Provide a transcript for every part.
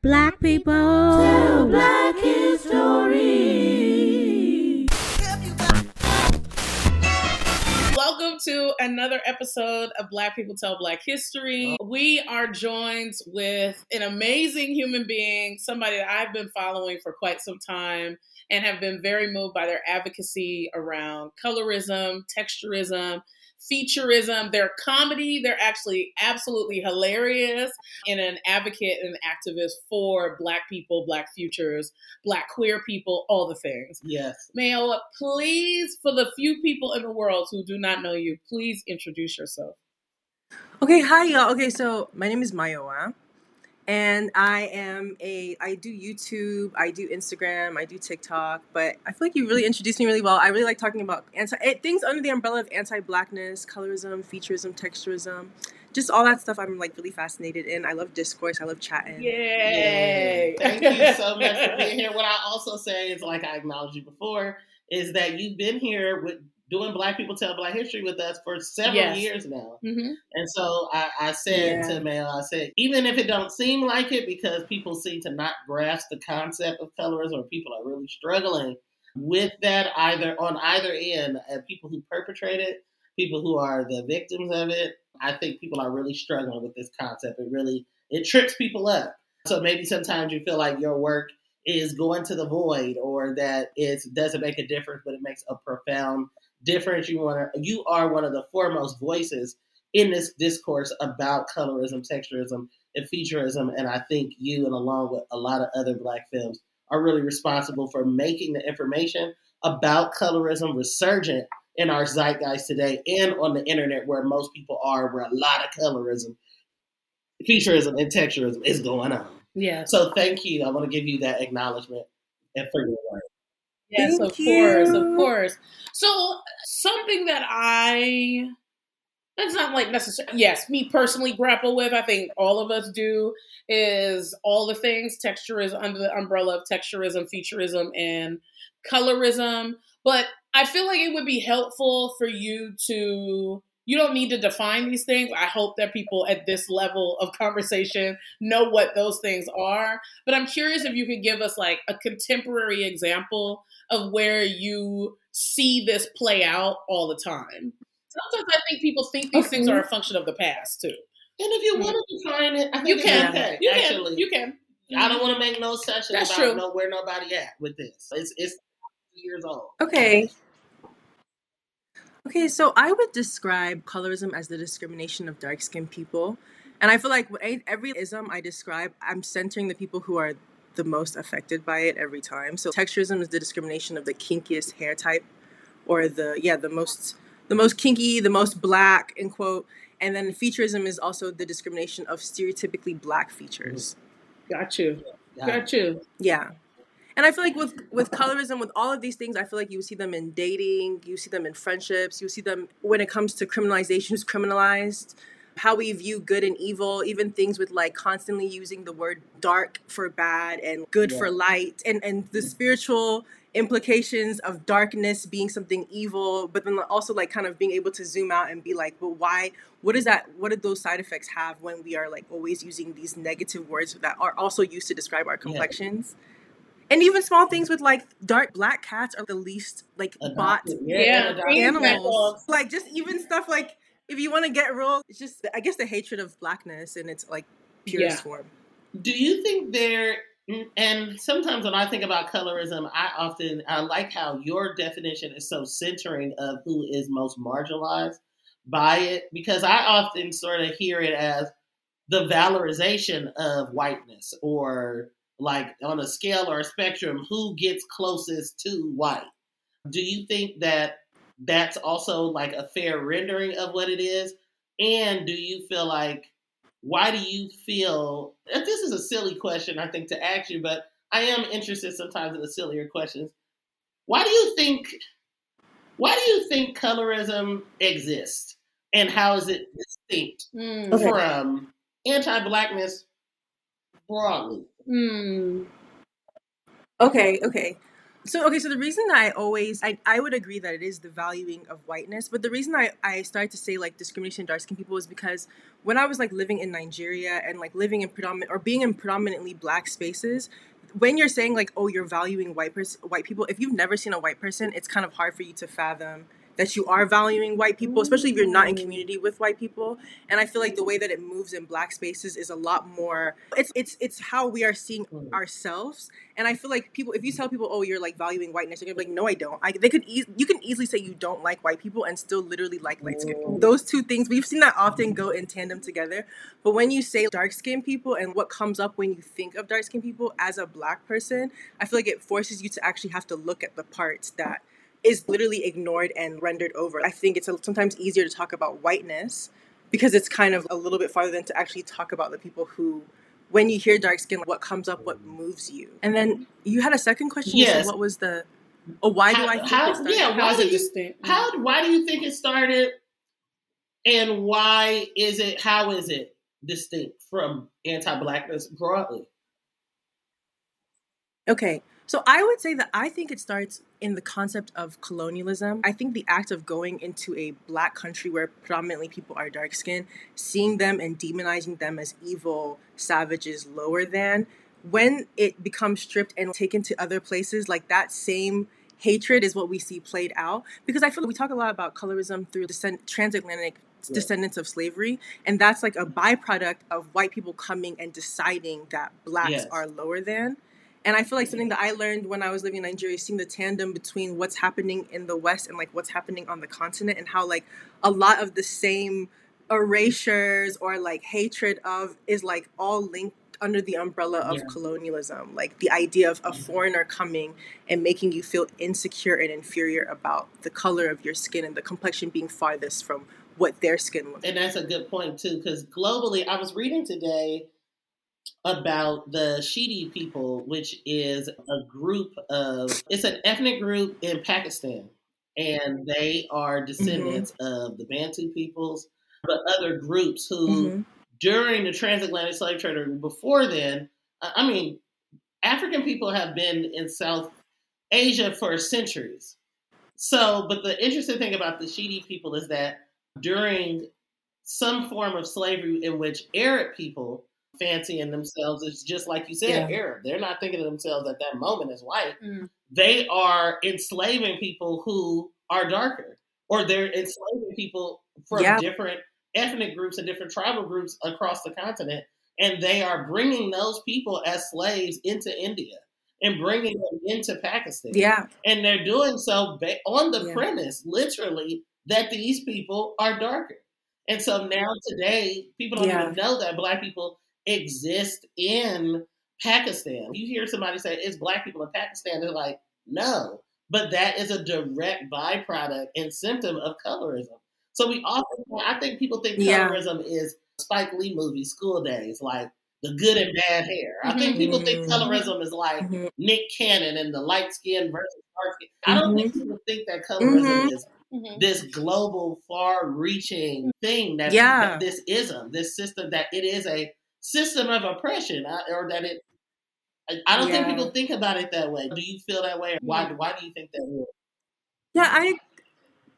Black people tell black history. Welcome to another episode of Black People Tell Black History. We are joined with an amazing human being, somebody that I've been following for quite some time and have been very moved by their advocacy around colorism, texturism, featureism. They're comedy. They're actually absolutely hilarious and an advocate and activist for Black people, Black futures, Black queer people, all the things. Yes. Mayo, please, for the few people in the world who do not know you, please introduce yourself. Okay, hi y'all. Okay, so my name is Mayowa, and I am a I do YouTube, I do Instagram, I do TikTok, but I feel like you really introduced me really well. I really like talking about anti things under the umbrella of anti-blackness, colorism, featureism, texturism, just all that stuff. I'm like really fascinated in. I love discourse. I love chatting. Yay! Thank you so much for being here. What I also say is, like I acknowledged you before, is that you've been here with doing Black People Tell Black History with us for several Yes. years now. Mhm. And so I, I said Yeah. to Mel, I said, even if it don't seem like it, because people seem to not grasp the concept of colorism, or people are really struggling with that either on either end, uh, people who perpetrate it, people who are the victims of it. I think people are really struggling with this concept. It really it trips people up. So maybe sometimes you feel like your work is going to the void or that it doesn't make a difference, but it makes a profound difference. You want to, you are one of the foremost voices in this discourse about colorism, texturism, and featureism. And I think you, and along with a lot of other Black femmes, are really responsible for making the information about colorism resurgent in our zeitgeist today and on the internet where most people are, where a lot of colorism, featureism, and texturism is going on. Yeah. So thank you. I want to give you that acknowledgement and for your work. Yes, Thank of course, of course. So something that I that's not like necessarily yes, me personally grapple with, I think all of us do, is all the things texturism under the umbrella of texturism, featureism, and colorism. But I feel like it would be helpful for you to you don't need to define these things. I hope that people at this level of conversation know what those things are. But I'm curious if you could give us like a contemporary example of where you see this play out all the time. Sometimes I think people think these things are a function of the past too. And if you mm-hmm. want to define it, I think You can, okay. you actually, can, you can. I don't mm-hmm. want to make no assumption That's about true. know where nobody at with this. It's it's years old. Okay. Okay, so I would describe colorism as the discrimination of dark skinned people. And I feel like every ism I describe, I'm centering the people who are the most affected by it every time. So texturism is the discrimination of the kinkiest hair type or the yeah, the most the most kinky, the most black in quote. And then featureism is also the discrimination of stereotypically black features. Got you. Got you. Yeah. And I feel like with with colorism, with all of these things, I feel like you see them in dating, you see them in friendships, you see them when it comes to criminalization, who's criminalized, how we view good and evil, even things with like constantly using the word dark for bad and good for light, and and the spiritual implications of darkness being something evil, but then also like kind of being able to zoom out and be like, well, why? What is that? What did those side effects have when we are like always using these negative words that are also used to describe our complexions? And even small things with like dark black cats are the least like bought Adopted. Yeah, animals. Like just even stuff like if you want to get real, it's just I guess the hatred of blackness in its like purest Yeah. form. Do you think there? Mm, and sometimes when I think about colorism, I often I like how your definition is so centering of who is most marginalized by it because I often sort of hear it as the valorization of whiteness or like on a scale or a spectrum who gets closest to white. Do you think that that's also like a fair rendering of what it is? And do you feel like why do you feel and this is a silly question I think to ask you, but I am interested sometimes in the sillier questions. Why do you think why do you think colorism exists? And how is it distinct Mm. Okay. from anti blackness broadly? Mm. Okay, okay. So okay, so the reason I always I, I would agree that it is the valuing of whiteness, but the reason I, I started to say like discrimination dark skinned people is because when I was like living in Nigeria and like living in predominant or being in predominantly black spaces, when you're saying like oh you're valuing white person white people, if you've never seen a white person, it's kind of hard for you to fathom that you are valuing white people, especially if you're not in community with white people. And I feel like the way that it moves in black spaces is a lot more it's it's it's how we are seeing Mm. ourselves. And I feel like people if you tell people, Oh, you're like valuing whiteness, they're gonna be like, No, I don't. I they could eas you can easily say you don't like white people and still literally like light skin people. Those two things we've seen that often go in tandem together. But when you say dark skinned people and what comes up when you think of dark skinned people as a black person, I feel like it forces you to actually have to look at the parts that is literally ignored and rendered over. I think it's a, sometimes easier to talk about whiteness because it's kind of a little bit farther than to actually talk about the people who, when you hear dark skin, what comes up, what moves you. And then you had a second question. Yes. what was the? Oh, why do I think how- it started? yeah, How why is do it you- distinct? How? Why do you think it started? And why is it? How is it distinct from anti-blackness broadly? Okay. So I would say that I think it starts in the concept of colonialism. I think the act of going into a black country where predominantly people are dark skinned, seeing them and demonizing them as evil, savages, lower than, when it becomes stripped and taken to other places, like that same hatred is what we see played out. Because I feel like we talk a lot about colorism through descent, transatlantic Yeah. descendants of slavery, and that's like a byproduct of white people coming and deciding that blacks Yes. are lower than. And I feel like something that I learned when I was living in Nigeria, seeing the tandem between what's happening in the West and like what's happening on the continent, and how like a lot of the same erasures or like hatred of is like all linked under the umbrella of Yeah. colonialism. Like the idea of a foreigner coming and making you feel insecure and inferior about the color of your skin and the complexion being farthest from what their skin looks And that's a good point too, because globally, I was reading today about the Sheedi people, which is a group of it's an ethnic group in Pakistan, and they are descendants of the Bantu peoples, but other groups who Mhm. during the transatlantic slave trade or before then, I I mean, African people have been in South Asia for centuries. So, but the interesting thing about the Sheedi people is that during some form of slavery in which Arab people fancying themselves as just like you said, Yeah. Arab, they're not thinking of themselves at that moment as white. Mm. They are enslaving people who are darker, or they're enslaving people from Yeah. different ethnic groups and different tribal groups across the continent, and they are bringing those people as slaves into India and bringing them into Pakistan. Yeah. And they're doing so ba- on the Yeah. premise, literally, that these people are darker. And so now today, people don't Yeah. even know that black people exist in Pakistan. You hear somebody say it's black people in Pakistan, they're like, no. But that is a direct byproduct and symptom of colorism. So we often, I think people think Yeah. colorism is Spike Lee movie, School Daze, like the good and bad hair. I think people think Mhm. colorism is like Mhm. Nick Cannon and the light skin versus dark skin. I don't think Mm-hmm. people think that colorism Mhm. is this global, far reaching thing that, Yeah. that this ism, this system, that it is a system of oppression, uh, or that it. I- I don't think people think about it that way. Do you feel that way? Why? Why do you think that is? Yeah, I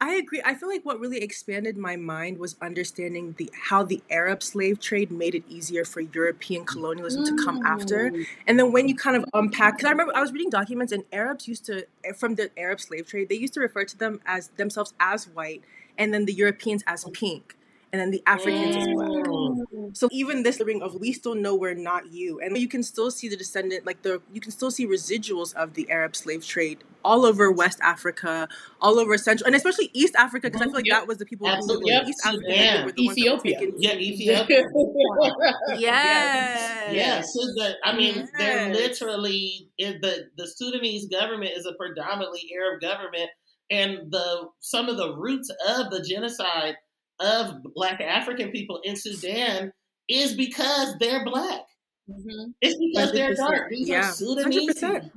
I agree. I feel like what really expanded my mind was understanding the how the Arab slave trade made it easier for European colonialism to come after. Mm. And then when you kind of unpack, because I remember I was reading documents and Arabs used to, from the Arab slave trade, they used to refer to them as themselves as white, and then the Europeans as pink, and then the Africans as black. Mm. So even this ring of we still know we're not you, and you can still see the descendant, like the you can still see residuals of the Arab slave trade all over West Africa, all over Central, and especially East Africa, because I feel like Yep. that was the people who Absolutely. were Yep. East Africa Sudan. were the ones that were Ethiopia. Yeah, Ethiopia. Yes. Yeah, so the, I mean, they're literally it, the the Sudanese government is a predominantly Arab government, and the some of the roots of the genocide of Black African people in Sudan is because they're black. Mhm. It's because they're dark. These Yeah. are Sudanese. 100%.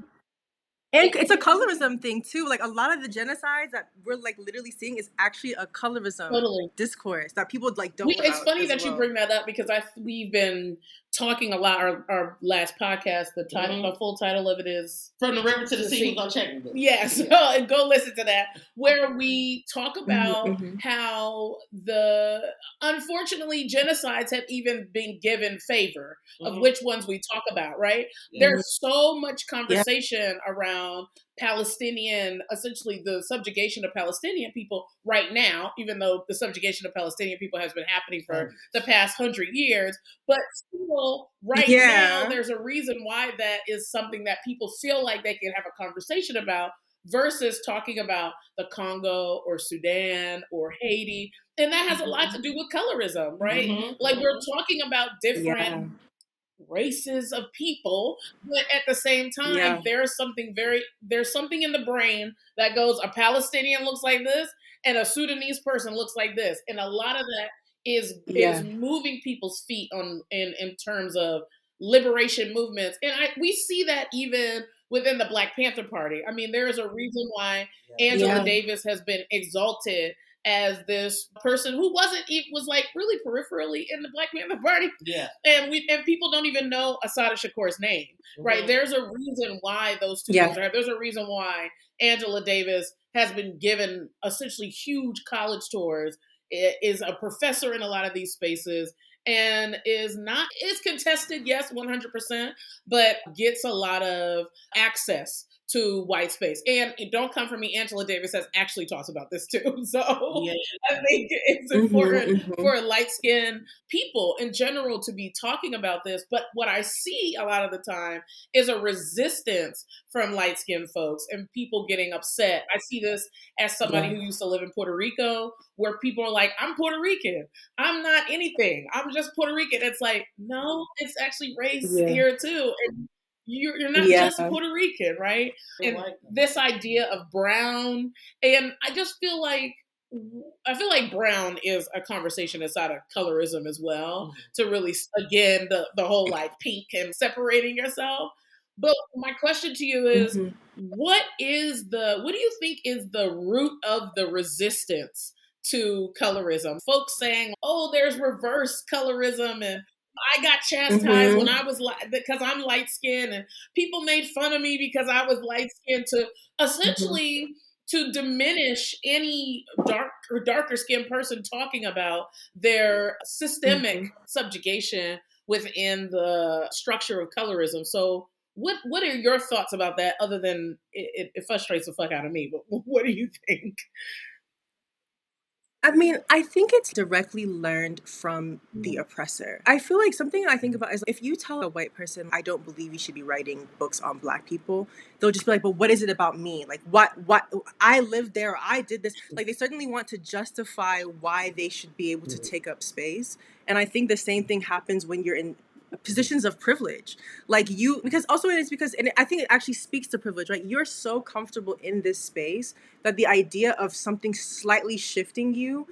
And it's a colorism thing too. Like a lot of the genocides that we're like literally seeing is actually a colorism Totally. discourse that people like don't. We, it's funny as that you bring that up because I we've been talking a lot. Our, our last podcast, the title, Mhm. the full title of it is From the river to the sea, gonna check it. Yes, go listen to that, where we talk about mhm. how the unfortunately genocides have even been given favor of Mhm. which ones we talk about, right? Yeah. There's so much conversation around Palestinian, essentially the subjugation of Palestinian people right now, even though the subjugation of Palestinian people has been happening for the past hundred years. But still, right Yeah. now, there's a reason why that is something that people feel like they can have a conversation about versus talking about the Congo or Sudan or Haiti. And that has a lot to do with colorism, right? Mhm. Like we're talking about different Yeah. Races of people, but at the same time, Yeah. there's something very there's something in the brain that goes a Palestinian looks like this and a Sudanese person looks like this. And a lot of that is Yeah. is moving people's feet on in in terms of liberation movements. And I we see that even within the Black Panther Party. I mean, there is a reason why Angela Yeah. Davis has been exalted as this person who wasn't e- was like really peripherally in the Black Panther Party, Yeah. and we and people don't even know Assata Shakur's name, right? Mhm. There's a reason why those two Yeah. things are. There's a reason why Angela Davis has been given essentially huge college tours, i- is a professor in a lot of these spaces, and is not is contested, yes, 100 percent, but gets a lot of access to white space. And don't come for me, Angela Davis has actually talked about this too. So Yeah. I think it's Mhm, important mhm. for light skinned people in general to be talking about this. But what I see a lot of the time is a resistance from light skinned folks and people getting upset. I see this as somebody Yeah. who used to live in Puerto Rico, where people are like, I'm Puerto Rican. I'm not anything. I'm just Puerto Rican. It's like, no, it's actually race Yeah. here too. And you're, you're not Yeah. just Puerto Rican, right? And like this idea of brown and i just feel like i feel like brown is a conversation inside of colorism as well Mhm. to really again the, the whole like pink and separating yourself but my question to you is Mhm. what is the what do you think is the root of the resistance to colorism folks saying oh there's reverse colorism and I got chastised Mhm. when I was li- because I'm light skinned and people made fun of me because I was light skinned to essentially to diminish any dark or darker skinned person talking about their systemic subjugation within the structure of colorism. So what what are your thoughts about that other than it, it, it frustrates the fuck out of me, but what do you think? I mean, I think it's directly learned from the mm. oppressor. I feel like something I think about is if you tell a white person, I don't believe you should be writing books on black people, they'll just be like, but what is it about me? Like, what, what, I lived there, I did this. Mm. Like, they certainly want to justify why they should be able to mm. take up space. And I think the same thing happens when you're in positions of privilege. Like you because also it's because and i think it actually speaks to privilege right? You're so comfortable in this space that the idea of something slightly shifting you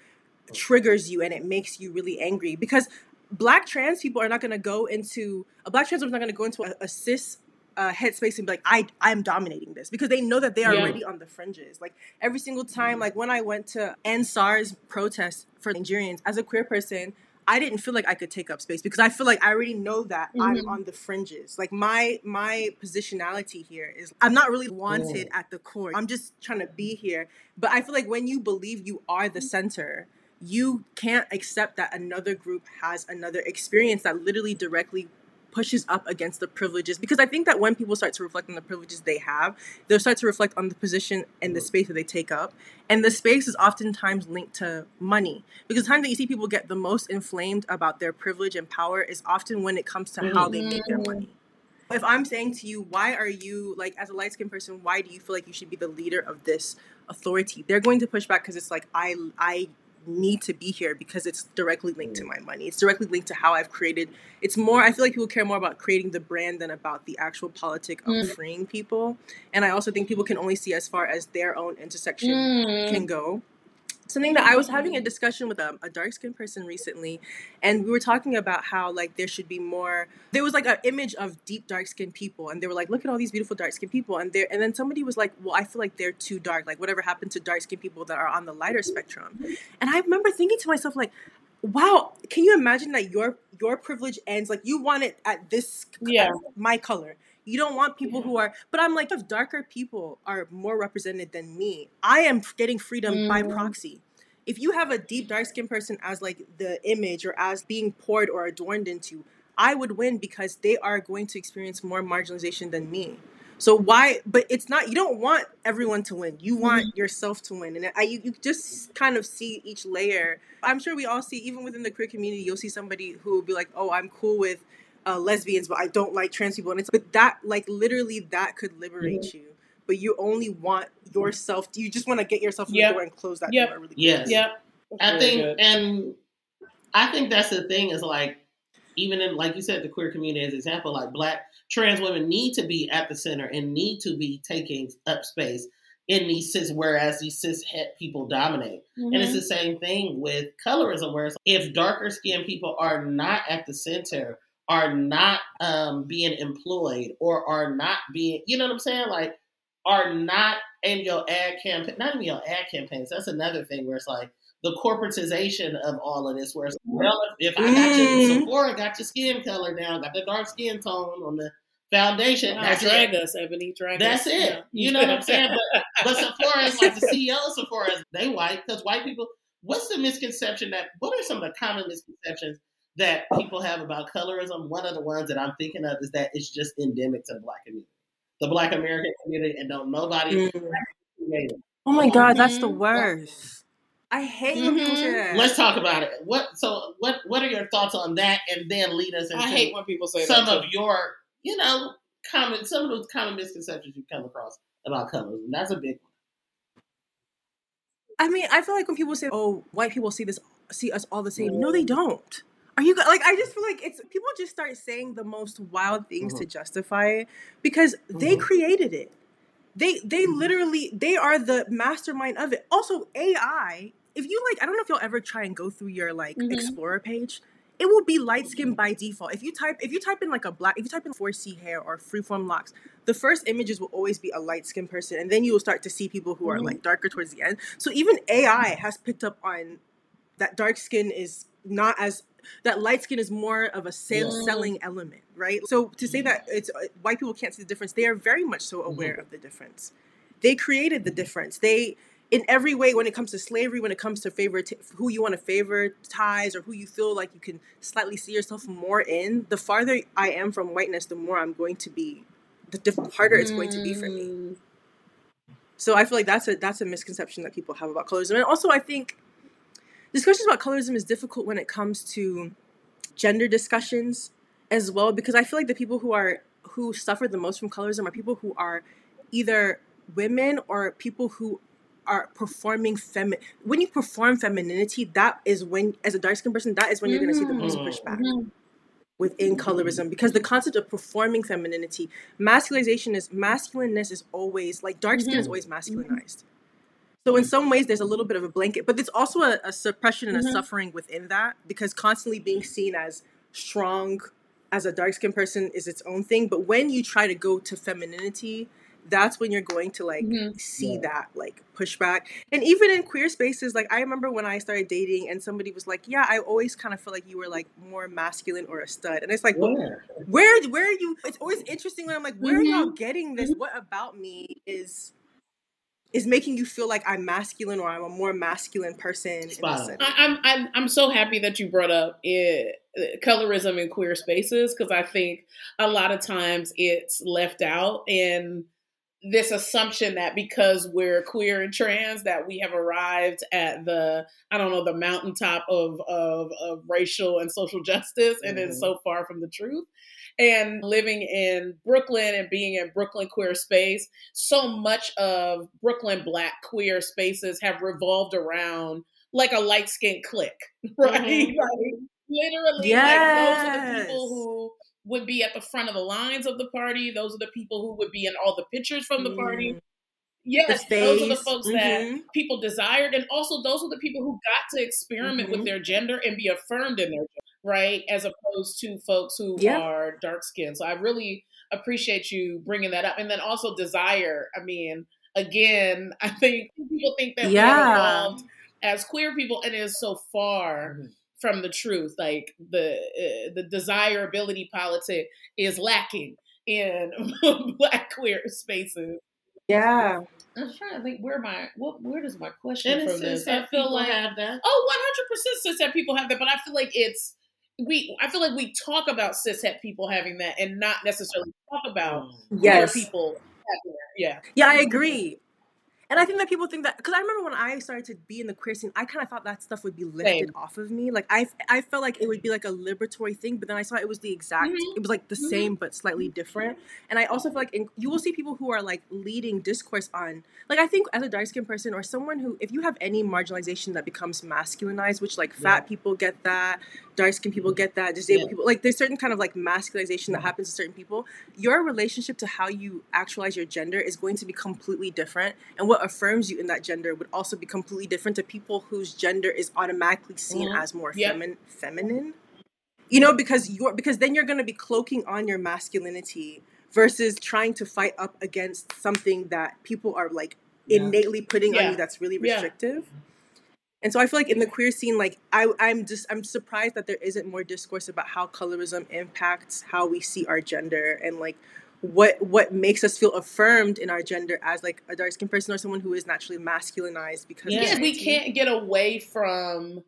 triggers you and it makes you really angry. Because black trans people are not going to go into a black trans is not going to go into a, a cis uh, headspace and be like i i'm dominating this because they know that they are Yeah. already on the fringes. Like every single time like when i went to End SARS protest for nigerians as a queer person I didn't feel like I could take up space because I feel like I already know that I'm Mhm. on the fringes. Like my my positionality here is I'm not really wanted at the core. I'm just trying to be here. But I feel like when you believe you are the center, you can't accept that another group has another experience that literally directly pushes up against the privileges because I think that when people start to reflect on the privileges they have, they'll start to reflect on the position and the space that they take up. And the space is oftentimes linked to money. Because the time that you see people get the most inflamed about their privilege and power is often when it comes to how they make their Mhm. money. If I'm saying to you, why are you, like, as a light skinned person, why do you feel like you should be the leader of this authority? They're going to push back because it's like, I, I, need to be here because it's directly linked to my money. It's directly linked to how I've created. It's more. I feel like people care more about creating the brand than about the actual politic of Mm. freeing people. And I also think people can only see as far as their own intersection can go something that I was having a discussion with a, a dark skinned person recently, and we were talking about how like there should be more. There was like an image of deep dark skinned people, and they were like, "Look at all these beautiful dark skinned people," and there, and then somebody was like, "Well, I feel like they're too dark. Like whatever happened to dark skinned people that are on the lighter spectrum?" And I remember thinking to myself like. Wow, can you imagine that your your privilege ends like you want it at this Yeah. my color. You don't want people who are, but I'm like, if darker people are more represented than me, I am getting freedom by Mm. proxy. If you have a deep dark skinned person as like the image or as being poured or adorned into, I would win because they are going to experience more marginalization than me. So why? But it's not. You don't want everyone to win. You want yourself to win, and I, you, you just kind of see each layer. I'm sure we all see, even within the queer community, you'll see somebody who will be like, "Oh, I'm cool with uh, lesbians, but I don't like trans people." And it's but that, like, literally, that could liberate you. But you only want yourself. You just want to get yourself in Yep. the door and close that Yep. door really Yes. Yep. I Very think, good. and I think that's the thing is like, even in like you said, the queer community as an example, like black trans women need to be at the center and need to be taking up space in these cis, whereas these cis het people dominate. And it's Mhm. the same thing with colorism, where it's if darker skinned people are not at the center, are not um, being employed, or are not being, you know what I'm saying? Like, are not in your ad campaign, not even your ad campaigns. That's another thing where it's like the corporatization of all of this, where it's well, if, if I got your Mm. Sephora, got your skin color down, got the dark skin tone on the foundation, Wow, that's drag it. us, Ebony. Drag That's us. it. Yeah. You know what I'm saying? But, but Sephora is like the CEO of Sephora is they white because white people. What's the misconception that? What are some of the common misconceptions that people have about colorism? One of the ones that I'm thinking of is that it's just endemic to the black community, the black American community, and don't nobody Mm. Oh my god, that's the Mhm. worst. I hate when people say Mhm. that. Let's talk about it. What? So what? What are your thoughts on that? And then lead us into I hate when people say some that. of your, you know, common some of those common misconceptions you come across about colorism. That's a big one. I mean, I feel like when people say, "Oh, white people see this, see us all the same," no, they don't. Are you like? I just feel like it's people just start saying the most wild things to justify it because they Mhm. created it. They they Mhm. literally they are the mastermind of it. Also, AI. If you like, I don't know if you'll ever try and go through your like Mhm. Explorer page. It will be light skin by default. If you type if you type in like a black if you type in 4C hair or freeform locks, the first images will always be a light skinned person, and then you will start to see people who are Mhm. like darker towards the end. So even AI has picked up on that dark skin is not as that light skin is more of a sales Yeah. selling element, right? So to say that it's uh, white people can't see the difference, they are very much so aware Mhm. of the difference. They created the difference. They in every way when it comes to slavery, when it comes to favorite who you want to favoritize or who you feel like you can slightly see yourself more in, the farther I am from whiteness, the more I'm going to be the diff- harder it's going to be for me. Mm. So I feel like that's a that's a misconception that people have about colorism, and also I think discussions about colorism is difficult when it comes to gender discussions as well because I feel like the people who are who suffer the most from colorism are people who are either women or people who are performing femi when you perform femininity that is when as a dark skinned person that is when you're going to see the most Mhm. pushback Mhm. within colorism because the concept of performing femininity masculinization is masculineness is always like dark skin is Mhm. always masculinized so in some ways there's a little bit of a blanket but there's also a, a suppression and a Mhm. suffering within that because constantly being seen as strong as a dark skinned person is its own thing but when you try to go to femininity that's when you're going to like Mhm. see Yeah. that like pushback and even in queer spaces like i remember when i started dating and somebody was like yeah i always kind of felt like you were like more masculine or a stud and it's like but Where? where where are you it's always interesting when i'm like where are y'all Mhm. getting this what about me is is making you feel like i'm masculine or i'm a more masculine person in Spot this on. setting. I, I'm, I'm I'm so happy that you brought up it, colorism in queer spaces because I think a lot of times it's left out and this assumption that because we're queer and trans that we have arrived at the I don't know the mountaintop of of, of racial and social justice and it's Mhm. so far from the truth. And living in Brooklyn and being in Brooklyn queer space, so much of Brooklyn black queer spaces have revolved around like a light skinned clique, right? Mhm. Like literally, like those are the people who would be at the front of the lines of the party. Those are the people who would be in all the pictures from the party. Mm. Yes, the those are the folks that Mhm. people desired, and also those are the people who got to experiment Mhm. with their gender and be affirmed in their gender, right? As opposed to folks who Yeah. are dark skinned. So I really appreciate you bringing that up, and then also desire. I mean, again, I think people think that we have Yeah. evolved as queer people, and it is so far Mhm. from the truth. Like the uh, the desirability politic is lacking in black queer spaces. Yeah. I'm trying to think where my what where does my question And it from says this? I that feel like have that. oh, 100 percent cishet people have that, but I feel like it's we. I feel like we talk about cishet people having that, and not necessarily talk about Mm. queer Yes. people having that. Yeah, Yeah, I agree. And I think that people think that because I remember when I started to be in the queer scene, I kind of thought that stuff would be lifted Same. off of me. Like I, I felt like it would be like a liberatory thing, but then I saw it was the exact. Mhm. It was like the Mhm. same but slightly different. And I also feel like in, you will see people who are like leading discourse on. Like I think as a dark skinned person or someone who, if you have any marginalization that becomes masculinized, which like fat people get that, dark skinned people get that, disabled Yeah. people like there's certain kind of like masculization that happens to certain people. Your relationship to how you actualize your gender is going to be completely different, and what affirms you in that gender would also be completely different to people whose gender is automatically seen Mhm. as more femin- feminine. You know, because you're because then you're going to be cloaking on your masculinity versus trying to fight up against something that people are like Yeah. innately putting on you that's really Yeah. Restrictive. And so I feel like in the queer scene, like I, I'm just I'm surprised that there isn't more discourse about how colorism impacts how we see our gender and like what what makes us feel affirmed in our gender as like a dark skinned person or someone who is naturally masculinized because Yeah. yeah. We can't get away from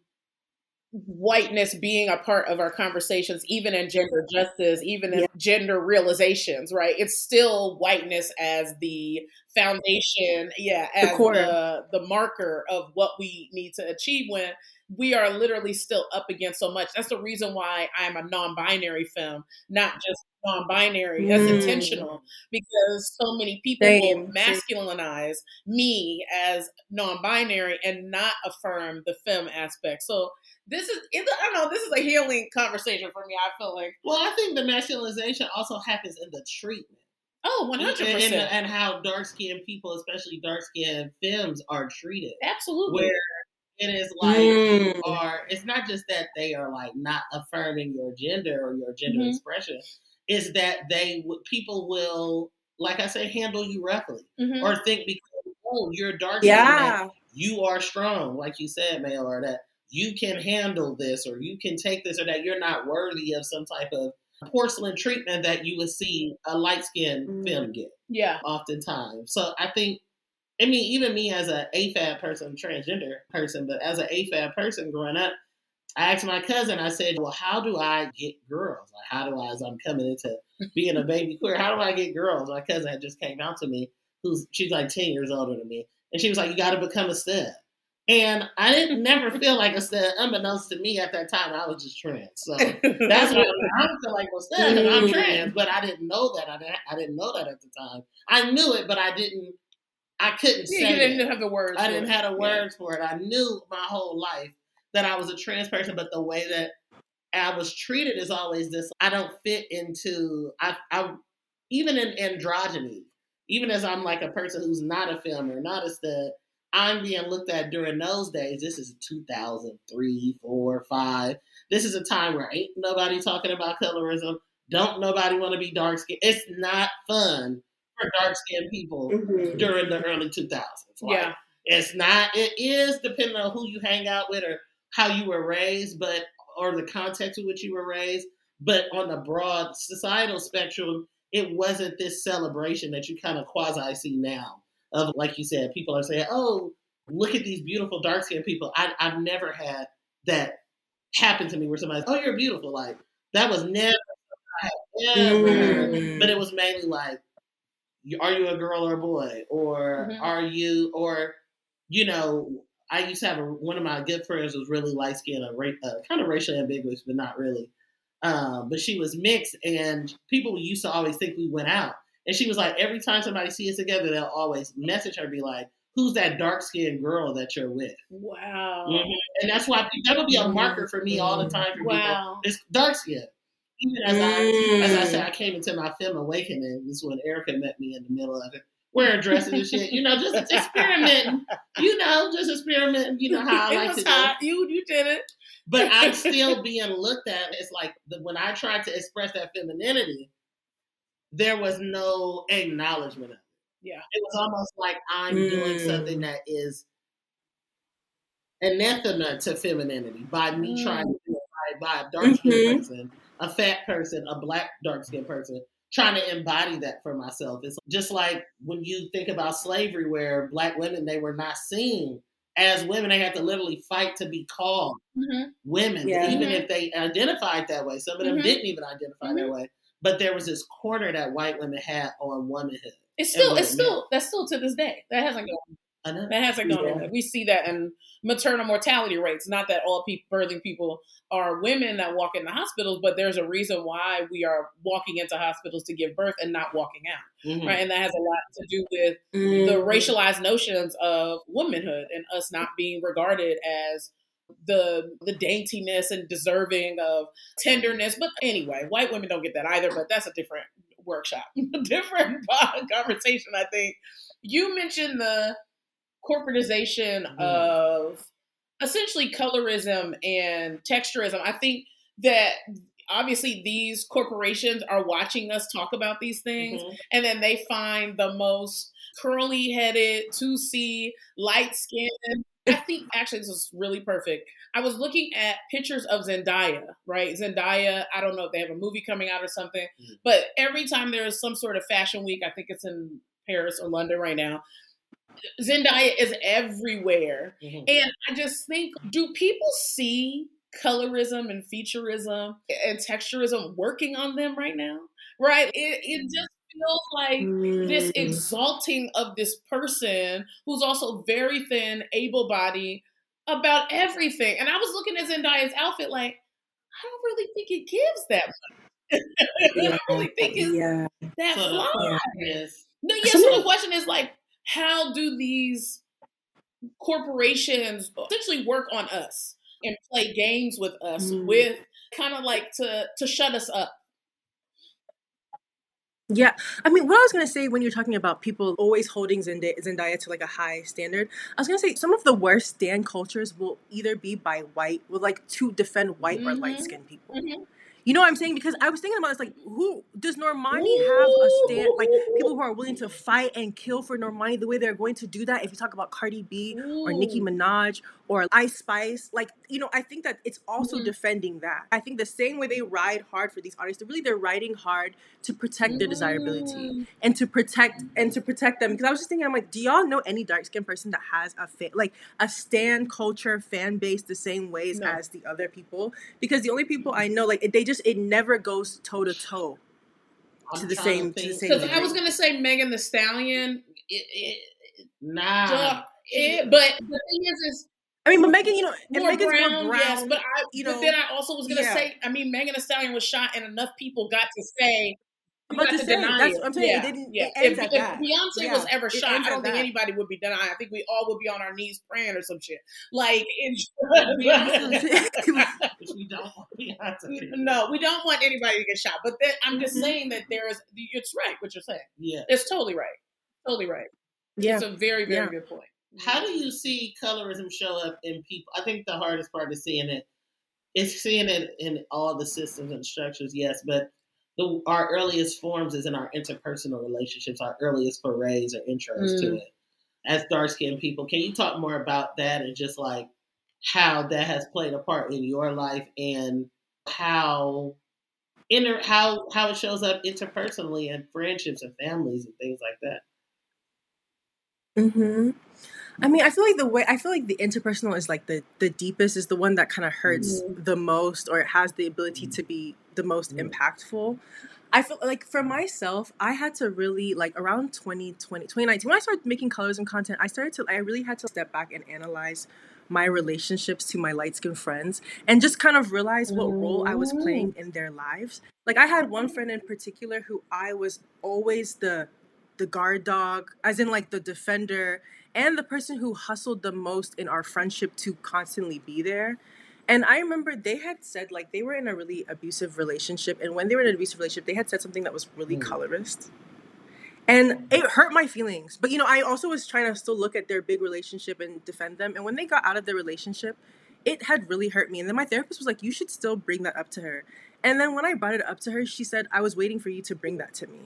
whiteness being a part of our conversations, even in gender justice, even in Yeah. gender realizations. Right? It's still whiteness as the foundation. Yeah, The as core. the the marker of what we need to achieve when we are literally still up against so much. That's the reason why I'm a non-binary femme, not just non-binary. That's Mm. intentional because so many people Same, will masculinize me as non-binary and not affirm the femme aspect. So this is it, I don't know. This is a healing conversation for me. I feel like Well, I think the masculinization also happens in the treatment. oh, one hundred and, percent, and how dark skinned people, especially dark skinned femmes, are treated. absolutely. Where it is like Mm. you are it's not just that they are like not affirming your gender or your gender Mhm. expression, is that they people will like I say, handle you roughly. Mhm. Or think because oh, you're dark yeah you are strong, like you said, male or that you can handle this, or you can take this, or that you're not worthy of some type of porcelain treatment that you would see a light skinned Mm. femme get yeah, oftentimes. So I think, I mean, even me as a AFAB person, transgender person, but as an AFAB person growing up, I asked my cousin, I said, well, how do I get girls? Like, how do I, as I'm coming into being a baby queer, how do I get girls? My cousin had just came out to me, who's, she's like 10 years older than me. And she was like, you got to become a stud. And I didn't never feel like a stud. Unbeknownst to me at that time, I was just trans. So that's what I don't feel like a stud because I'm trans. But I didn't know that. I didn't, I didn't know that at the time. I knew it, but I didn't. I couldn't Yeah, say you didn't it. have the words. I didn't it. have the Yeah. words for it. I knew my whole life that I was a trans person, but the way that I was treated is always this. I don't fit into. I, I even in androgyny, even as I'm like a person who's not a femme or not a stud, I'm being looked at during those days. This is 2003, 4, 5. This is a time where ain't nobody talking about colorism. Don't nobody want to be dark skinned. It's not fun for dark skinned people Mhm. during the early 2000s. Like, Yeah. It's not, it is depending on who you hang out with or how you were raised, but, or the context in which you were raised. But on the broad societal spectrum, it wasn't this celebration that you kind of quasi see now. Of, like you said, people are saying, oh, look at these beautiful dark skinned people. I, I've never had that happen to me where somebody's, oh, you're beautiful. Like, that was never, I had ever heard. Mm. But it was mainly like, are you a girl or a boy? Or Mhm. are you, or, you know, I used to have a, one of my good friends was really light skinned, uh, kind of racially ambiguous, but not really. Um, but she was mixed, and people used to always think we went out. And she was like, every time somebody sees us together, they'll always message her, be like, "Who's that dark skinned girl that you're with?" Wow. Mhm. And that's why that'll be a marker for me all the time for Wow. people. It's dark skin. Even as I as I Mm. said, I came into my femme awakening. This is when Erica met me in the middle of it. wearing dresses and shit. You know, just experimenting. You know, just experimenting. You know how I it like to do. You you did it. But I'm still being looked at. It's like the, when I tried to express that femininity, there was no acknowledgement of it. Yeah. It was almost like I'm doing Mm. something that is anathema to femininity by me Mm. trying to do it by, by a dark skinned Mhm. person, a fat person, a black dark skinned person, trying to embody that for myself. It's just like when you think about slavery, where black women they were not seen as women; they had to literally fight to be called Mm-hmm. women, Yeah. even Mhm. if they identified that way. Some of them Mhm. didn't even identify that way. But there was this corner that white women had on womanhood. It's still it's it meant. still that's still to this day. That hasn't gone I know. that hasn't gone Yeah. We see that in maternal mortality rates. Not that all pe- birthing people are women that walk into hospitals, but there's a reason why we are walking into hospitals to give birth and not walking out, Mhm. right? And that has a lot to do with Mm. the racialized notions of womanhood and us not being regarded as the the daintiness and deserving of tenderness. But anyway, white women don't get that either. But that's a different workshop, different conversation. I think you mentioned the corporatization Mhm. of essentially colorism and texturism. I think that obviously these corporations are watching us talk about these things Mhm. and then they find the most curly headed, 2C, light skinned. I think actually this is really perfect. I was looking at pictures of Zendaya, right? Zendaya, I don't know if they have a movie coming out or something, Mhm. but every time there's some sort of fashion week, I think it's in Paris or London right now, Zendaya is everywhere. Mhm. And I just think, do people see colorism and featureism and texturism working on them right now? Right? It, it just feels like this Mm. exalting of this person who's also very thin, able bodied about everything. And I was looking at Zendaya's outfit like, I don't really think it gives that much. I don't really think it's yeah. that So the fly. question is, No, yes, so the question is like, how do these corporations essentially work on us and play games with us Mm. with kind of like to to shut us up? Yeah, I mean, what I was gonna say when you're talking about people always holding Zendaya, Zendaya to like a high standard, I was gonna say some of the worst stand cultures will either be by white, will like to defend white or Mhm. light skinned people. Mhm. You know what I'm saying? Because I was thinking about this, like, who does Normani have a stand? Like, people who are willing to fight and kill for Normani the way they're going to do that. If you talk about Cardi B or Nicki Minaj or Ice Spice, like, you know, I think that it's also Mhm. defending that. I think the same way they ride hard for these artists, really they're riding hard to protect their desirability Mm. and to protect and to protect them. Because I was just thinking, I'm like, do y'all know any dark skinned person that has a fa- like a stand culture fan base the same ways No. as the other people? Because the only people I know, like, they just it never goes toe to toe. To the same- to the same Because I was gonna say Megan Thee Stallion, it, it, Nah. duh, it, but the thing is, is I mean, but Megan, you know, and more Megan's brown, more brown. yes. But I, you but know, then I also was gonna yeah. say, I mean, Megan Thee Stallion was shot, and enough people got to say. I'm about to say, deny that's what I'm saying. It Yeah, didn't- yeah. it if, if. Beyonce Yeah, was ever it shot, I don't think that. anybody would be denying. I think we all would be on our knees praying or some shit. Like, it's, Which we don't want Beyonce no, we don't want anybody to get shot. But then, I'm just Mhm. saying that there is. It's right what you're saying. Yeah. It's totally right. Totally right. yeah. It's a very, very Yeah. good point. How do you see colorism show up in people? I think the hardest part is seeing it. it. Is seeing it in all the systems and structures, yes, but the our earliest forms is in our interpersonal relationships, our earliest forays or intros to Mm. it. As dark skinned people, can you talk more about that and just like how that has played a part in your life and how inter how how it shows up interpersonally in friendships and families and things like that? hmm I mean, I feel like the way I feel like the interpersonal is like the the deepest is the one that kind of hurts the most, or it has the ability to be the most Mhm. impactful. I feel like for myself, I had to really like around 2020, 2019, when I started making colorism content, I started to I really had to step back and analyze my relationships to my light skinned friends and just kind of realize what role I was playing in their lives. Like I had one friend in particular who I was always the the guard dog, as in like the defender, and the person who hustled the most in our friendship to constantly be there. And I remember they had said like they were in a really abusive relationship, and when they were in an abusive relationship, they had said something that was really Mm. colorist. and it hurt my feelings but you know i also was trying to still look at their big relationship and defend them and when they got out of their relationship it had really hurt me and then my therapist was like you should still bring that up to her and then when I brought it up to her, she said, I was waiting for you to bring that to me.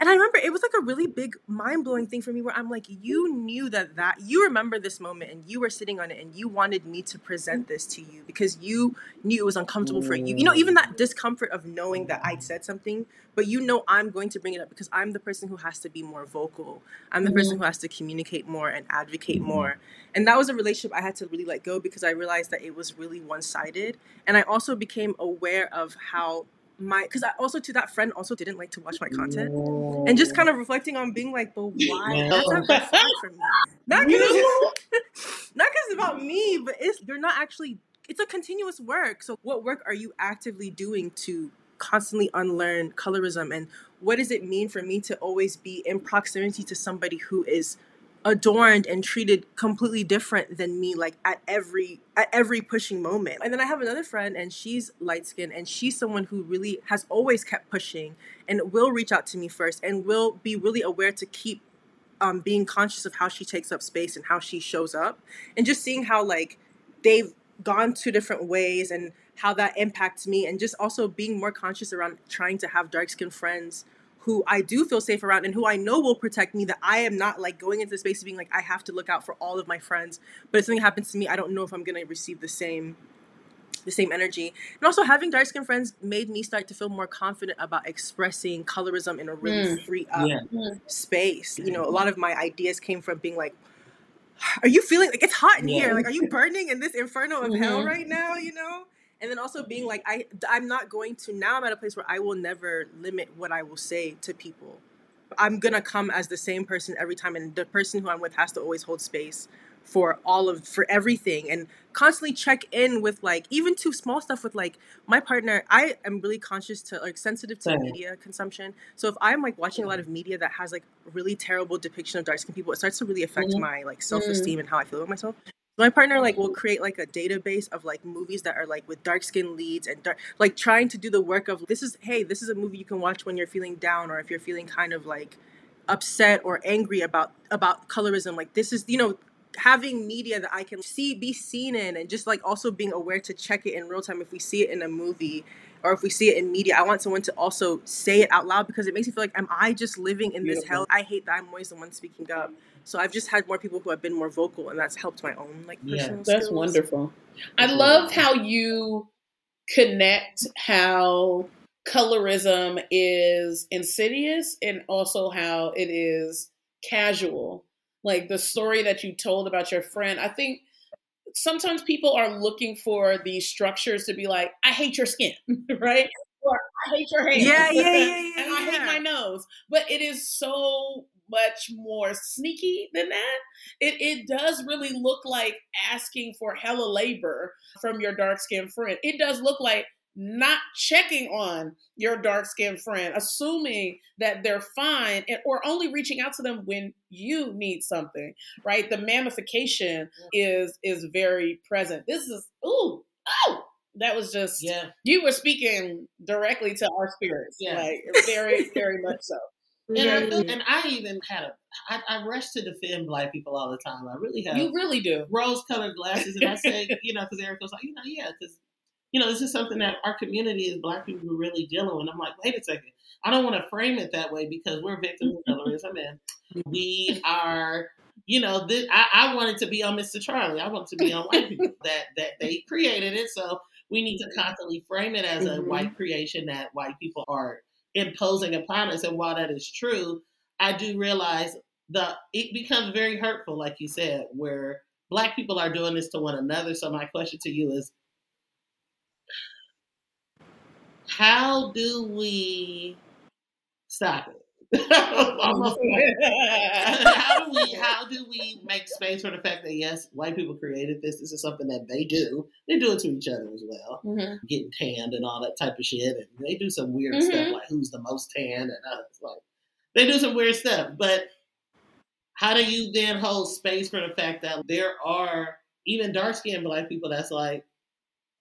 And I remember it was like a really big, mind blowing thing for me where I'm like, you knew that that, you remember this moment and you were sitting on it and you wanted me to present this to you because you knew it was uncomfortable for you. You know, even that discomfort of knowing that I'd said something, but you know I'm going to bring it up because I'm the person who has to be more vocal. I'm the person mm-hmm. who has to communicate more and advocate more. And that was a relationship I had to really let go because I realized that it was really one sided. And I also became aware of how my because I also to that friend also didn't like to watch my content and just kind of reflecting on being like, but why? That's not for me. Not because not because it's about me, but it's you're not actually. It's a continuous work. So what work are you actively doing to constantly unlearn colorism and what does it mean for me to always be in proximity to somebody who is adorned and treated completely different than me like at every at every pushing moment? And then i have another friend and she's light skinned and she's someone who really has always kept pushing and will reach out to me first and will be really aware to keep um, being conscious of how she takes up space and how she shows up and just seeing how like they've gone two different ways and how that impacts me and just also being more conscious around trying to have dark skinned friends who I do feel safe around and who I know will protect me, that I am not like going into the space of being like, I have to look out for all of my friends. But if something happens to me, I don't know if I'm gonna receive the same the same energy. And also having dark skinned friends made me start to feel more confident about expressing colorism in a really Mm. free up Yeah. space. You know, a lot of my ideas came from being like, are you feeling like it's hot in Yeah. here? Like, are you burning in this inferno of hell Mhm. right now? You know? And then also being like, I, I'm not going to, now I'm at a place where I will never limit what I will say to people. I'm gonna come as the same person every time, and the person who I'm with has to always hold space for all of for everything and constantly check in with like even to small stuff with like my partner i am really conscious to like sensitive to Same. media consumption so if i'm like watching a lot of media that has like really terrible depiction of dark skinned people it starts to really affect Mhm. my like self-esteem and how i feel about myself my partner like will mm-hmm. create like a database of like movies that are like with dark skin leads and dark like trying to do the work of this is hey this is a movie you can watch when you're feeling down or if you're feeling kind of like upset or angry about about colorism. Like this is you know having media that i can see be seen in and just like also being aware to check it in real time. If we see it in a movie or if we see it in media i want someone to also say it out loud because it makes me feel like am i just living in this Beautiful. hell? I hate that i'm always the one speaking up so i've just had more people who have been more vocal and that's helped my own like Yeah, personal That's skills. wonderful. I love how you connect how colorism is insidious and also how it is casual. Like the story that you told about your friend, I think sometimes people are looking for these structures to be like, I hate your skin, right? Or I hate your hair. Yeah, yeah, yeah, yeah, and I hate my nose. But it is so much more sneaky than that. It it does really look like asking for hella labor from your dark skinned friend. It does look like not checking on your dark skinned friend, assuming that they're fine, and, or only reaching out to them when you need something, right? The mammification is is very present. This is ooh oh that was just Yeah. you were speaking directly to our spirits, Yeah. like very very much so. And I feel, and I even had a, I, I rush to defend black people all the time. I really have You really do. rose-colored glasses, and I say, you know, because Eric was like, you know, yeah, because you know, this is something that our community as black people are really dealing with. I'm like, wait a second, I don't want to frame it that way because we're victims of colorism, and we are. You know, this, I, I wanted to be on Mr. Charlie. I want to be on white people. That that they created it, so we need to constantly frame it as a Mhm. white creation that white people are imposing upon us. And while that is true, I do realize the it becomes very hurtful, like you said, where black people are doing this to one another. So my question to you is how do we stop it? Almost like- how do we how do we make space for the fact that yes, white people created this. This is something that they do. They do it to each other as well. Mhm. Getting tanned and all that type of shit. And they do some weird Mhm. stuff like who's the most tan and uh, it's like they do some weird stuff. But how do you then hold space for the fact that there are even dark skinned black people that's like,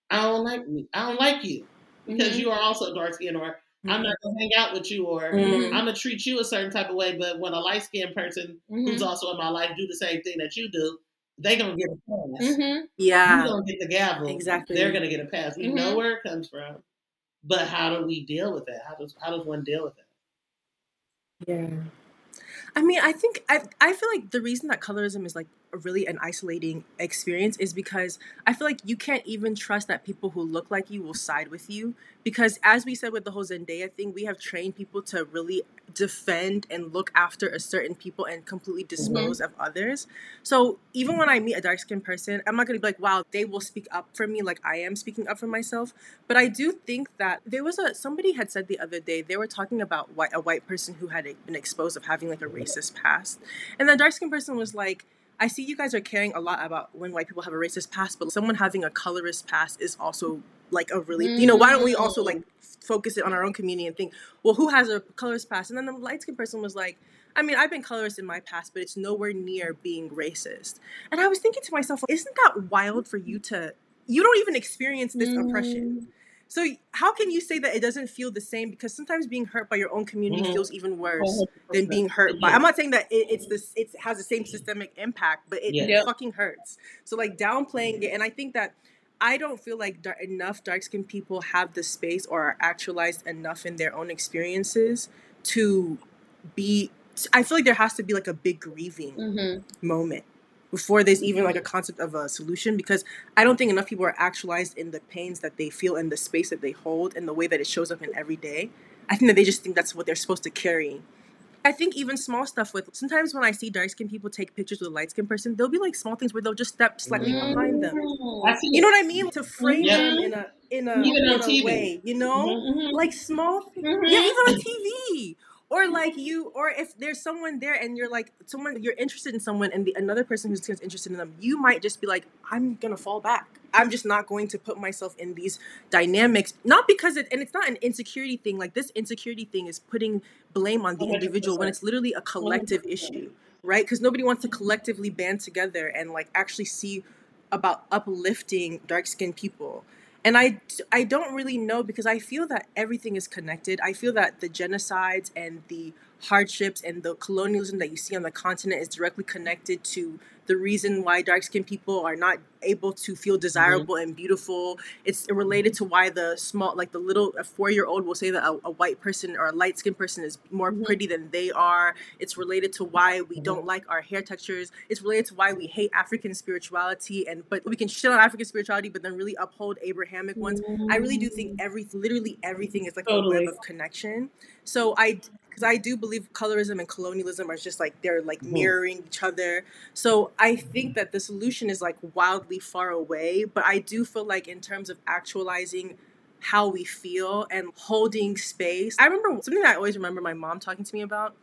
I don't like me. I don't like you because Mhm. you are also dark skinned or I'm not gonna hang out with you, or Mhm. I'm gonna treat you a certain type of way. But when a light skinned person who's Mhm. also in my life do the same thing that you do, they gonna get a pass. Mhm. You Yeah, gonna get the gavel. Exactly. They're gonna get a pass. We know Mhm. where it comes from, but how do we deal with that? How does how does one deal with it? yeah. I mean, I think I I feel like the reason that colorism is like a really an isolating experience is because I feel like you can't even trust that people who look like you will side with you because as we said with the whole Zendaya thing, we have trained people to really defend and look after a certain people and completely mm-hmm. dispose of others. So even when I meet a dark skinned person, I'm not gonna be like, wow, they will speak up for me like I am speaking up for myself. But I do think that there was a somebody had said the other day they were talking about white, a white person who had been exposed of having like a racist past, and the dark skinned person was like. I see you guys are caring a lot about when white people have a racist past, but someone having a colorist past is also like a really, you know, why don't we also like focus it on our own community and think, well, who has a colorist past? And then the light skinned person was like, I mean, I've been colorist in my past, but it's nowhere near being racist. And I was thinking to myself, isn't that wild for you to, you don't even experience this oppression. Mm. So how can you say that it doesn't feel the same? Because sometimes being hurt by your own community Mhm. feels even worse 100%. than being hurt by. I'm not saying that it, it's this. It has the same systemic impact, but it Yeah. Fucking hurts. So like downplaying it, and I think that I don't feel like dar- enough dark skinned people have the space or are actualized enough in their own experiences to be. I feel like there has to be like a big grieving Mhm. moment before there's even like a concept of a solution because I don't think enough people are actualized in the pains that they feel and the space that they hold and the way that it shows up in every day. I think that they just think that's what they're supposed to carry. I think even small stuff with sometimes when I see dark skinned people take pictures with a light skinned person, there'll be like small things where they'll just step slightly Mhm. behind them. You know what I mean? To frame Yeah. them in a in a, in a way, you know? Mhm. Like small things. Mhm. Yeah, even on TV. Or like you, or if there's someone there and you're like someone you're interested in someone and the another person who's interested in them, you might just be like, I'm gonna fall back. I'm just not going to put myself in these dynamics. Not because it and it's not an insecurity thing. Like this insecurity thing is putting blame on the individual when it's literally a collective 100%. issue, right? Because nobody wants to collectively band together and like actually see about uplifting dark skinned people. And I, I don't really know because I feel that everything is connected. I feel that the genocides and the hardships and the colonialism that you see on the continent is directly connected to the reason why dark skinned people are not able to feel mm-hmm. desirable and beautiful. It's related mm-hmm. to why the small, like the little a four year old will say that a, a white person or a light skinned person is more Mhm. pretty than they are. It's related to why we mm-hmm. don't like our hair textures. It's related to why we hate African spirituality and but we can shit on African spirituality but then really uphold Abrahamic ones. I really do think every literally everything is like a web of connection. So I because I do believe colorism and colonialism are just like they're like mirroring each other. So I think that the solution is like wildly far away, but I do feel like in terms of actualizing how we feel and holding space. I remember something that I always remember my mom talking to me about.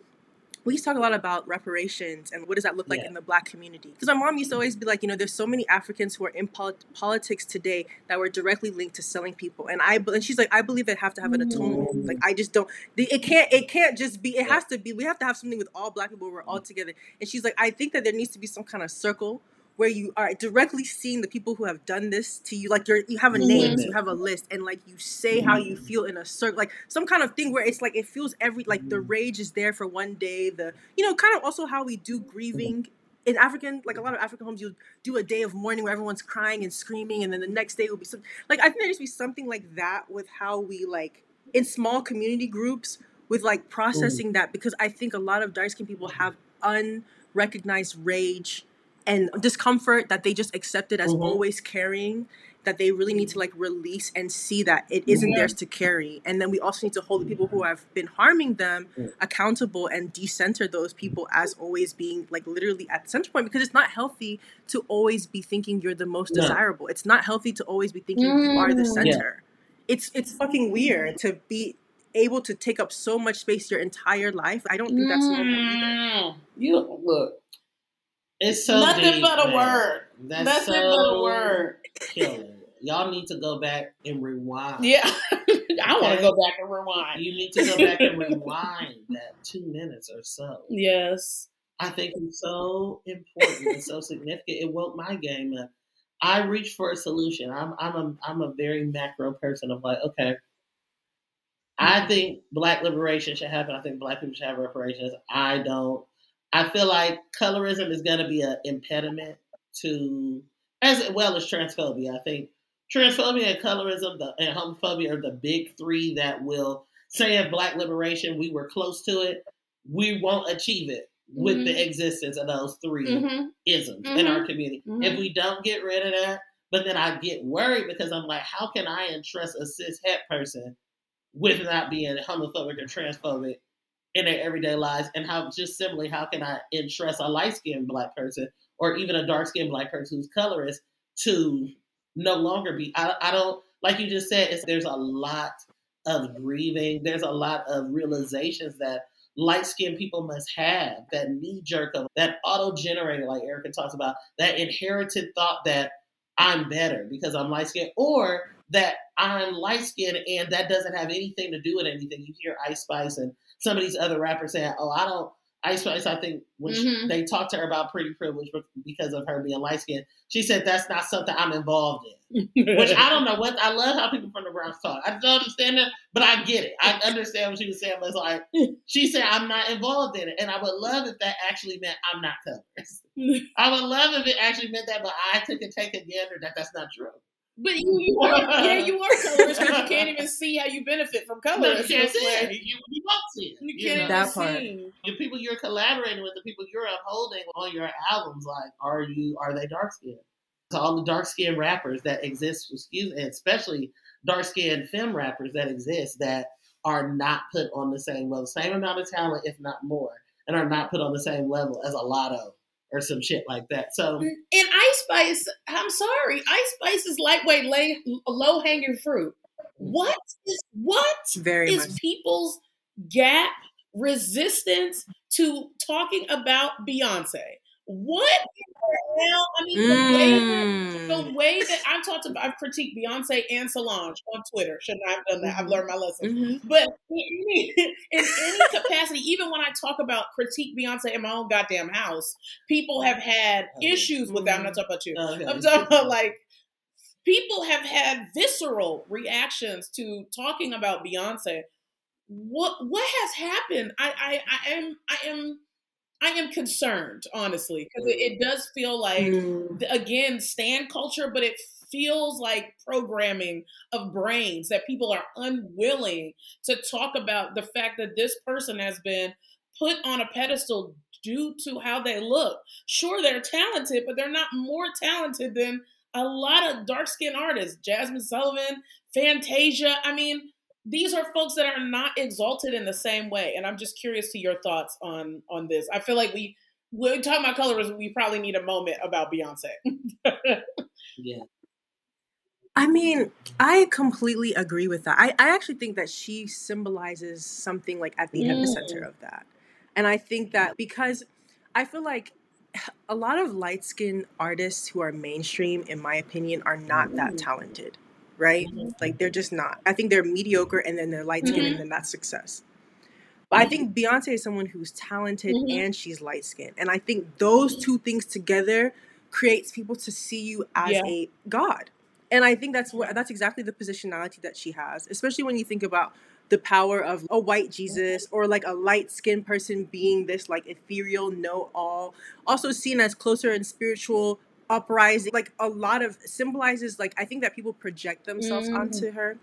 We used to talk a lot about reparations and what does that look like Yeah. in the black community. Because my mom used to always be like, you know, there's so many Africans who are in polit- politics today that were directly linked to selling people, and I and she's like, I believe they have to have an atonement. Like I just don't. the- It can't. It can't just be. It has to be. We have to have something with all black people. Where we're all together. And she's like, I think that there needs to be some kind of circle where you are directly seeing the people who have done this to you like you're you have a mm-hmm. name Mhm. you have a list and like you say how you mm-hmm. feel in a circle like some kind of thing where it's like it feels every like the mm-hmm. rage is there for one day the you know kind of also how we do grieving. In African, like a lot of African homes, you do a day of mourning where everyone's crying and screaming, and then the next day will be some like I think there needs to be something like that with how we like in small community groups with like mm. processing that because I think a lot of dark skinned people have unrecognized rage and discomfort that they just accepted as Mhm. always carrying that they really need to like release and see that it isn't Yeah. theirs to carry and then we also need to hold the people who have been harming them Mm. accountable and decenter those people as always being like literally at the center point because it's not healthy to always be thinking you're the most No. desirable it's not healthy to always be thinking you are the Mm. Yeah. center it's it's fucking weird to be able to take up so much space your entire life i don't think that's normal either Mm. You look. It's so Nothing deep, but a man. word. That's Nothing so but a word. killer. Y'all need to go back and rewind. Yeah. I want to go back and rewind. You need to go back and rewind that two minutes or so. Yes. I think it's so important and so significant. It woke my game up. I reached for a solution. I'm I'm a I'm a very macro person of like, okay, I think black liberation should happen. I think black people should have reparations. I don't. I feel like colorism is going to be an impediment to, as well as transphobia. I think transphobia and colorism the, and homophobia are the big three that will say if black liberation we were close to it, we won't achieve it with mm-hmm. the existence of those 3 mm-hmm. isms mm-hmm. in our community. If mm-hmm. we don't get rid of that, but then I get worried because I'm like, how can I entrust a cis het person with not being homophobic or transphobic in their everyday lives? And how just simply how can I entrust a light skinned black person or even a dark skinned black person who's colorist to no longer be I, I don't like you just said, there's a lot of grieving, there's a lot of realizations that light skinned people must have, that knee jerk of that auto generated, like Erica talks about, that inherited thought that I'm better because I'm light skinned, or that I'm light skinned and that doesn't have anything to do with anything. You hear Ice Spice and some of these other rappers saying, "Oh, I don't." Ice Spice, I think when mm-hmm. they talked to her about pretty privilege because of her being light skinned, she said that's not something I'm involved in. Which I don't know what I love how people from the Bronx talk. I don't understand that, but I get it. I understand what she was saying. But it's like she said I'm not involved in it, and I would love if that actually meant I'm not covered. I would love if it actually meant that, but I took a take a gander that that's not true. But you, you are, yeah, you are colorist, but you can't even see how you benefit from colors. No, you can't see it. You, you won't see it. You can't you know? that part. See. The people you're collaborating with, the people you're upholding on your albums, like, are you are they dark skinned? So all the dark skinned rappers that exist, excuse me, especially dark skinned femme rappers that exist that are not put on the same level, same amount of talent, if not more, and are not put on the same level as a Latto or some shit like that. So and Ice Spice, I'm sorry, Ice Spice is lightweight, lay, low hanging fruit. What is what Very is much. people's gap resistance to talking about Beyonce? What the? I mean, the, way that, the mm. way that I've talked about, I've critiqued Beyonce and Solange on Twitter. Shouldn't I have done that? I've mm-hmm. learned my lesson. Mm-hmm. But in, in any capacity, even when I talk about critique Beyonce in my own goddamn house, people have had issues with that. I'm not talking about you. Okay. I'm talking about like people have had visceral reactions to talking about Beyonce. What what has happened? I I, I am I am I am concerned, honestly, because it, it, does feel like, mm. again, stan culture, but it feels like programming of brains that people are unwilling to talk about the fact that this person has been put on a pedestal due to how they look. Sure, they're talented, but they're not more talented than a lot of dark skinned artists. Jazmine Sullivan, Fantasia. I mean, these are folks that are not exalted in the same way and i'm just curious to your thoughts on on this i feel like we when we talk about colorism we probably need a moment about beyonce yeah I mean, I completely agree with that. I, I actually think that she symbolizes something like at the mm. epicenter of that. And I think that because I feel like a lot of light skinned artists who are mainstream, in my opinion, are not that talented right? Mm-hmm. Like they're just not. I think they're mediocre and then they're light skinned mm-hmm. and then that's success. But I think Beyonce is someone who's talented mm-hmm. and she's light skinned. And I think those two things together creates people to see you as yeah. a god. And I think that's what that's exactly the positionality that she has, especially when you think about the power of a white Jesus or like a light skinned person being this like ethereal know all, also seen as closer and spiritual uprising like a lot of symbolizes like i think that people project themselves mm. onto her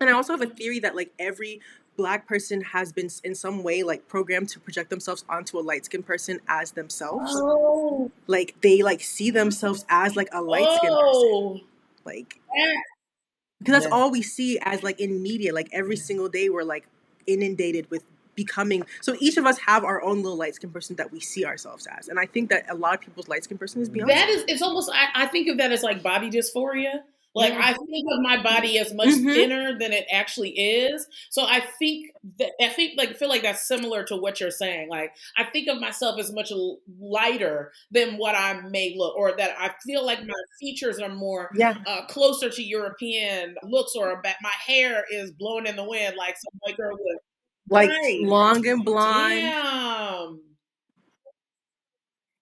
and i also have a theory that like every black person has been in some way like programmed to project themselves onto a light skinned person as themselves oh. like they like see themselves as like a light skinned oh. person like because that's yeah. all we see as like in media like every single day we're like inundated with becoming so each of us have our own little light skin person that we see ourselves as and i think that a lot of people's light skin person is beyond that is it's almost I, I think of that as like body dysphoria like I think of my body as much mm-hmm. thinner than it actually is. So I think that I think like feel like that's similar to what you're saying. Like I think of myself as much lighter than what I may look, or that I feel like my features are more yeah. uh, closer to European looks, or my hair is blowing in the wind like some white girl would like right. long and blonde. Damn.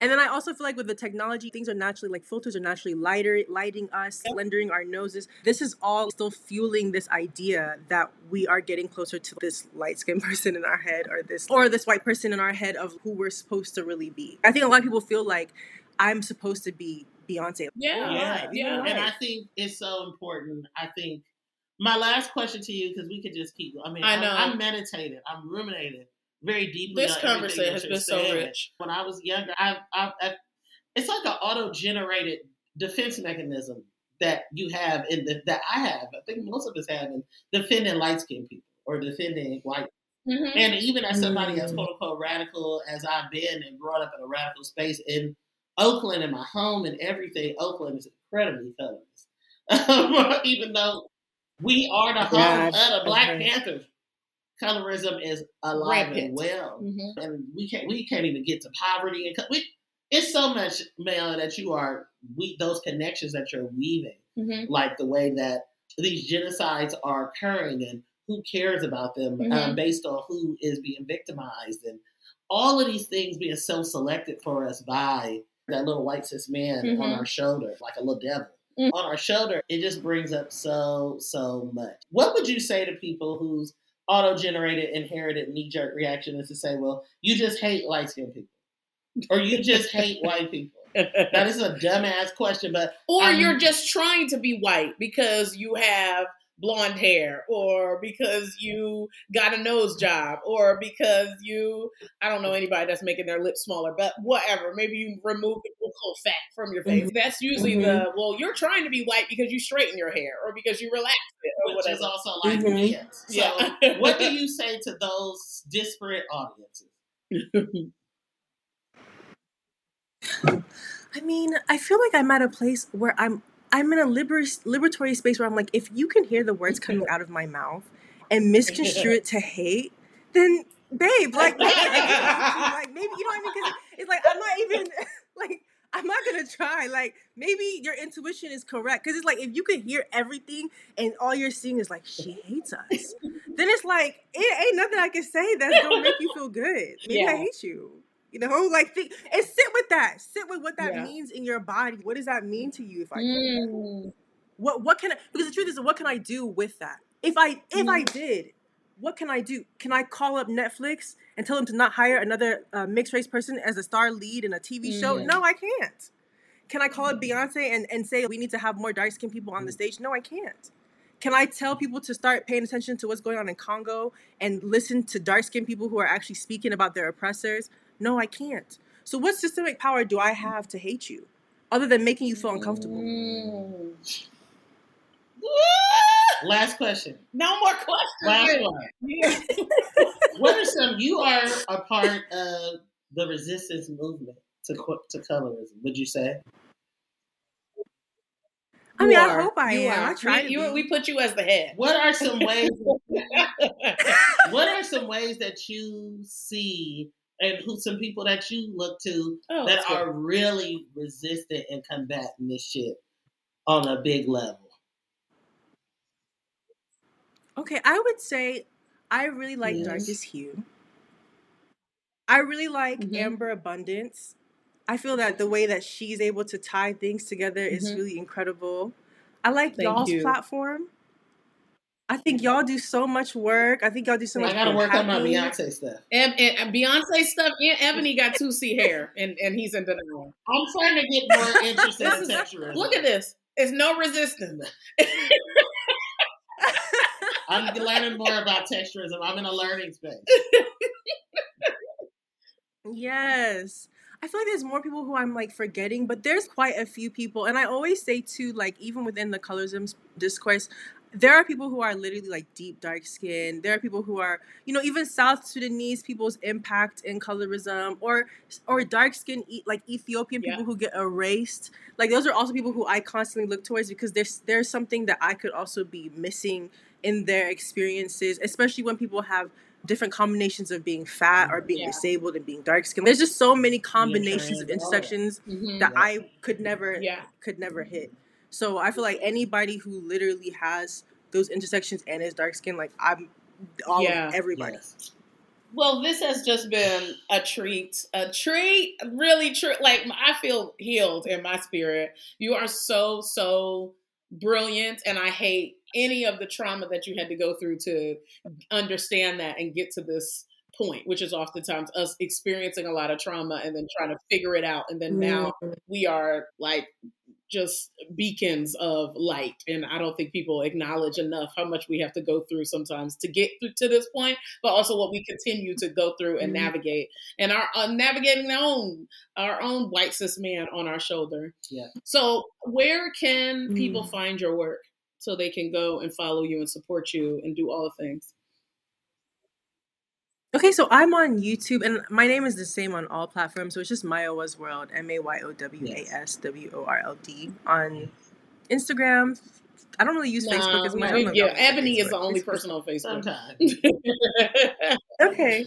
And then I also feel like with the technology, things are naturally like filters are naturally lighter, lighting us, slendering our noses. This is all still fueling this idea that we are getting closer to this light skinned person in our head or this or this white person in our head of who we're supposed to really be. I think a lot of people feel like I'm supposed to be Beyonce. Yeah, yeah, yeah. And I think it's so important. I think my last question to you, because we could just keep. I mean, I know. I'm, I'm meditating. I'm ruminating very deeply. This conversation has been so rich. When I was younger, I, I, I it's like an auto-generated defense mechanism that you have in the that I have. I think most of us have in defending light-skinned people or defending white. Mhm. And even as somebody as Mm. quote unquote radical as I've been and grown up in a radical space in Oakland and my home and everything, Oakland is incredibly colorist. even though we are the home Yeah, of the Black heard. Panthers, colorism is alive and Rampant. well Mhm. and we can't we can't even get to poverty and co- we, it's so much Mel that you are we those connections that you're weaving Mhm. like the way that these genocides are occurring and who cares about them um, Mhm. based on who is being victimized and all of these things being so selected for us by that little white cis man on Mhm. our shoulder like a little devil Mm. on our shoulder it just brings up so so much what would you say to people whose auto-generated inherited knee-jerk reaction is to say well you just hate light-skinned people or you just hate white people now this is a dumbass question but or Um, you're just trying to be white because you have blonde hair or because you got a nose job or because you I don't know anybody that's making their lips smaller but whatever maybe you remove the buccal fat from your face that's usually the well you're trying to be white because you straighten your hair or because you relax it or which is also like Mhm. yes. So, Yeah. what do you say to those disparate audiences? I mean, I feel like I'm at a place where I'm I'm in a liber- liberatory space where I'm like, if you can hear the words mm-hmm. coming out of my mouth and misconstrue it to hate, then babe, like, maybe, like maybe you know what I mean? Because it's like I'm not even like I'm not gonna try. Like maybe your intuition is correct because it's like if you can hear everything and all you're seeing is like she hates us, then it's like it ain't nothing I can say that's gonna make you feel good. Maybe I hate you. You know, like think and sit with that. Sit with what that Yeah. means in your body. What does that mean to you if I? Mm. What what can I because the truth is what can I do with that? If I if I did, what can I do? Can I call up Netflix and tell them to not hire another uh, mixed race person as a star lead in a TV show? Mhm. No, I can't. Can I call up Beyonce and, and say we need to have more dark skinned people on the stage? No, I can't. Can I tell people to start paying attention to what's going on in Congo and listen to dark skinned people who are actually speaking about their oppressors? No, I can't. So, what systemic power do I have to hate you other than making you feel uncomfortable? Mm. Last question. No more questions. Last one. What are some? You are a part of the resistance movement to to colorism. Would you say? I mean, You I hope I You am. are. I try we, to you- we put you as the head. What are some ways? what are some ways that you see, and who some people that you look to Oh, that that's good. are really resistant and combating this shit on a big level? Okay, I would say I really like Yes. Darkest Hue. I really like Mhm. Amber Abundance. I feel that the way that she's able to tie things together is Mhm. really incredible. I like Thank y'all's you. platform. I think y'all do so much work. I think y'all do so much. I got to work on my. Beyonce stuff. And, and, and Beyonce stuff. And Ebony got two C hair, and, and he's in denial. I'm trying to get more interested in is- texturism. Look at this. It's no resistance. I'm learning more about texturism. I'm in a learning space. Yes. I feel like there's more people who I'm like forgetting, but there's quite a few people. And I always say too, like even within the colorism discourse, there are people who are literally like deep dark skin. There are people who are, you know, even South Sudanese people's impact in colorism, or or dark skin like Ethiopian Yeah. people who get erased. Like those are also people who I constantly look towards because there's there's something that I could also be missing in their experiences, especially when people have different combinations of being fat or being Yeah. disabled and being dark skinned. There's just so many combinations of trans, all that. intersections Mhm. that. I could never Yeah. could never hit. So I feel like anybody who literally has those intersections and is dark skinned, like I'm all Yeah. of everybody. Yes. Well, this has just been a treat, a treat, really true. Like I feel healed in my spirit. You are so so brilliant, and I hate any of the trauma that you had to go through to understand that and get to this point, which is oftentimes us experiencing a lot of trauma and then trying to figure it out. And then now Mm. we are like just beacons of light. And I don't think people acknowledge enough how much we have to go through sometimes to get through to this point, but also what we continue to go through and Mhm. navigate and our uh, navigating our own our own white cis man on our shoulder. Yeah. So where can people Mm. find your work so they can go and follow you and support you and do all the things? Okay, so I'm on YouTube, and my name is the same on all platforms. So it's just Mayowa's World, M A Y O W A S W O R L D. On Instagram, I don't really use Facebook as much. I we- don't know yeah, if I'm Ebony is the only Facebook's- person on Facebook. Sometimes. Okay,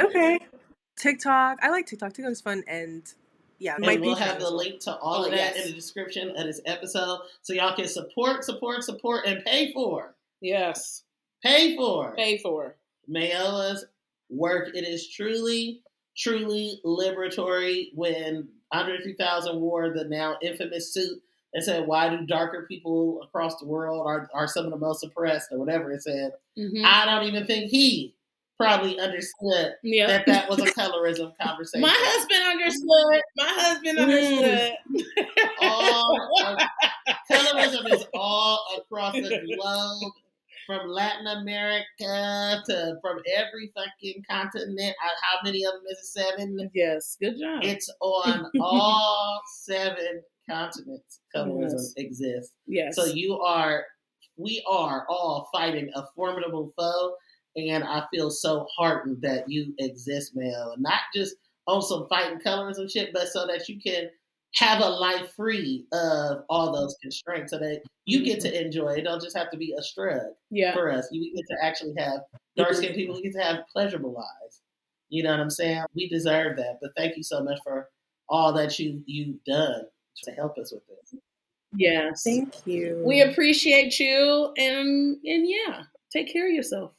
okay. TikTok, I like TikTok. TikTok is fun, and yeah, And my we'll Patreon have the well. link to all Oh, of that yes. in the description of this episode so y'all can support, support, support, and pay for. yes, Pay for pay for. Mayowa's work. It is truly, truly liberatory when Andre 3000 wore the now infamous suit that said, Why do darker people across the world are, are some of the most oppressed, or whatever it said. Mhm. I don't even think he probably understood Yeah. that that was a colorism conversation. My husband understood. My husband Mm. understood. all of- colorism is all across the globe, from Latin America to from every fucking continent. Uh, How many of them is it? Seven. yes, good job. It's on all seven continents. Colorism Yes. exists. yes. So you are, we are all fighting a formidable foe, and I feel so heartened that you exist, Mel, not just on some fighting colorism shit, but so that you can have a life free of all those constraints, so that you get to enjoy. It don't just have to be a struggle yeah. for us. You get to actually have dark skinned people. We get to have pleasurable lives. You know what I'm saying? We deserve that. But thank you so much for all that you you've done to help us with this. Yes. Thank you. We appreciate you and and yeah, take care of yourself.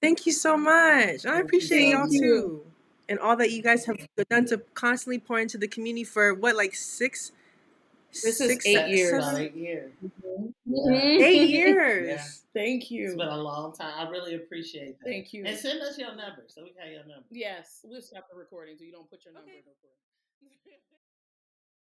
Thank you so much. I appreciate so y'all much. too. And all that you guys have done to constantly pour into the community for what, like six? This is eight se- years. Seven- eight years. Mhm. Eight years. Yeah. Thank It's you. been a long time. I really appreciate that. Thank you. And send us your number so we can have your number. Yes, we'll stop the recording so you don't put your number Okay. in the recording.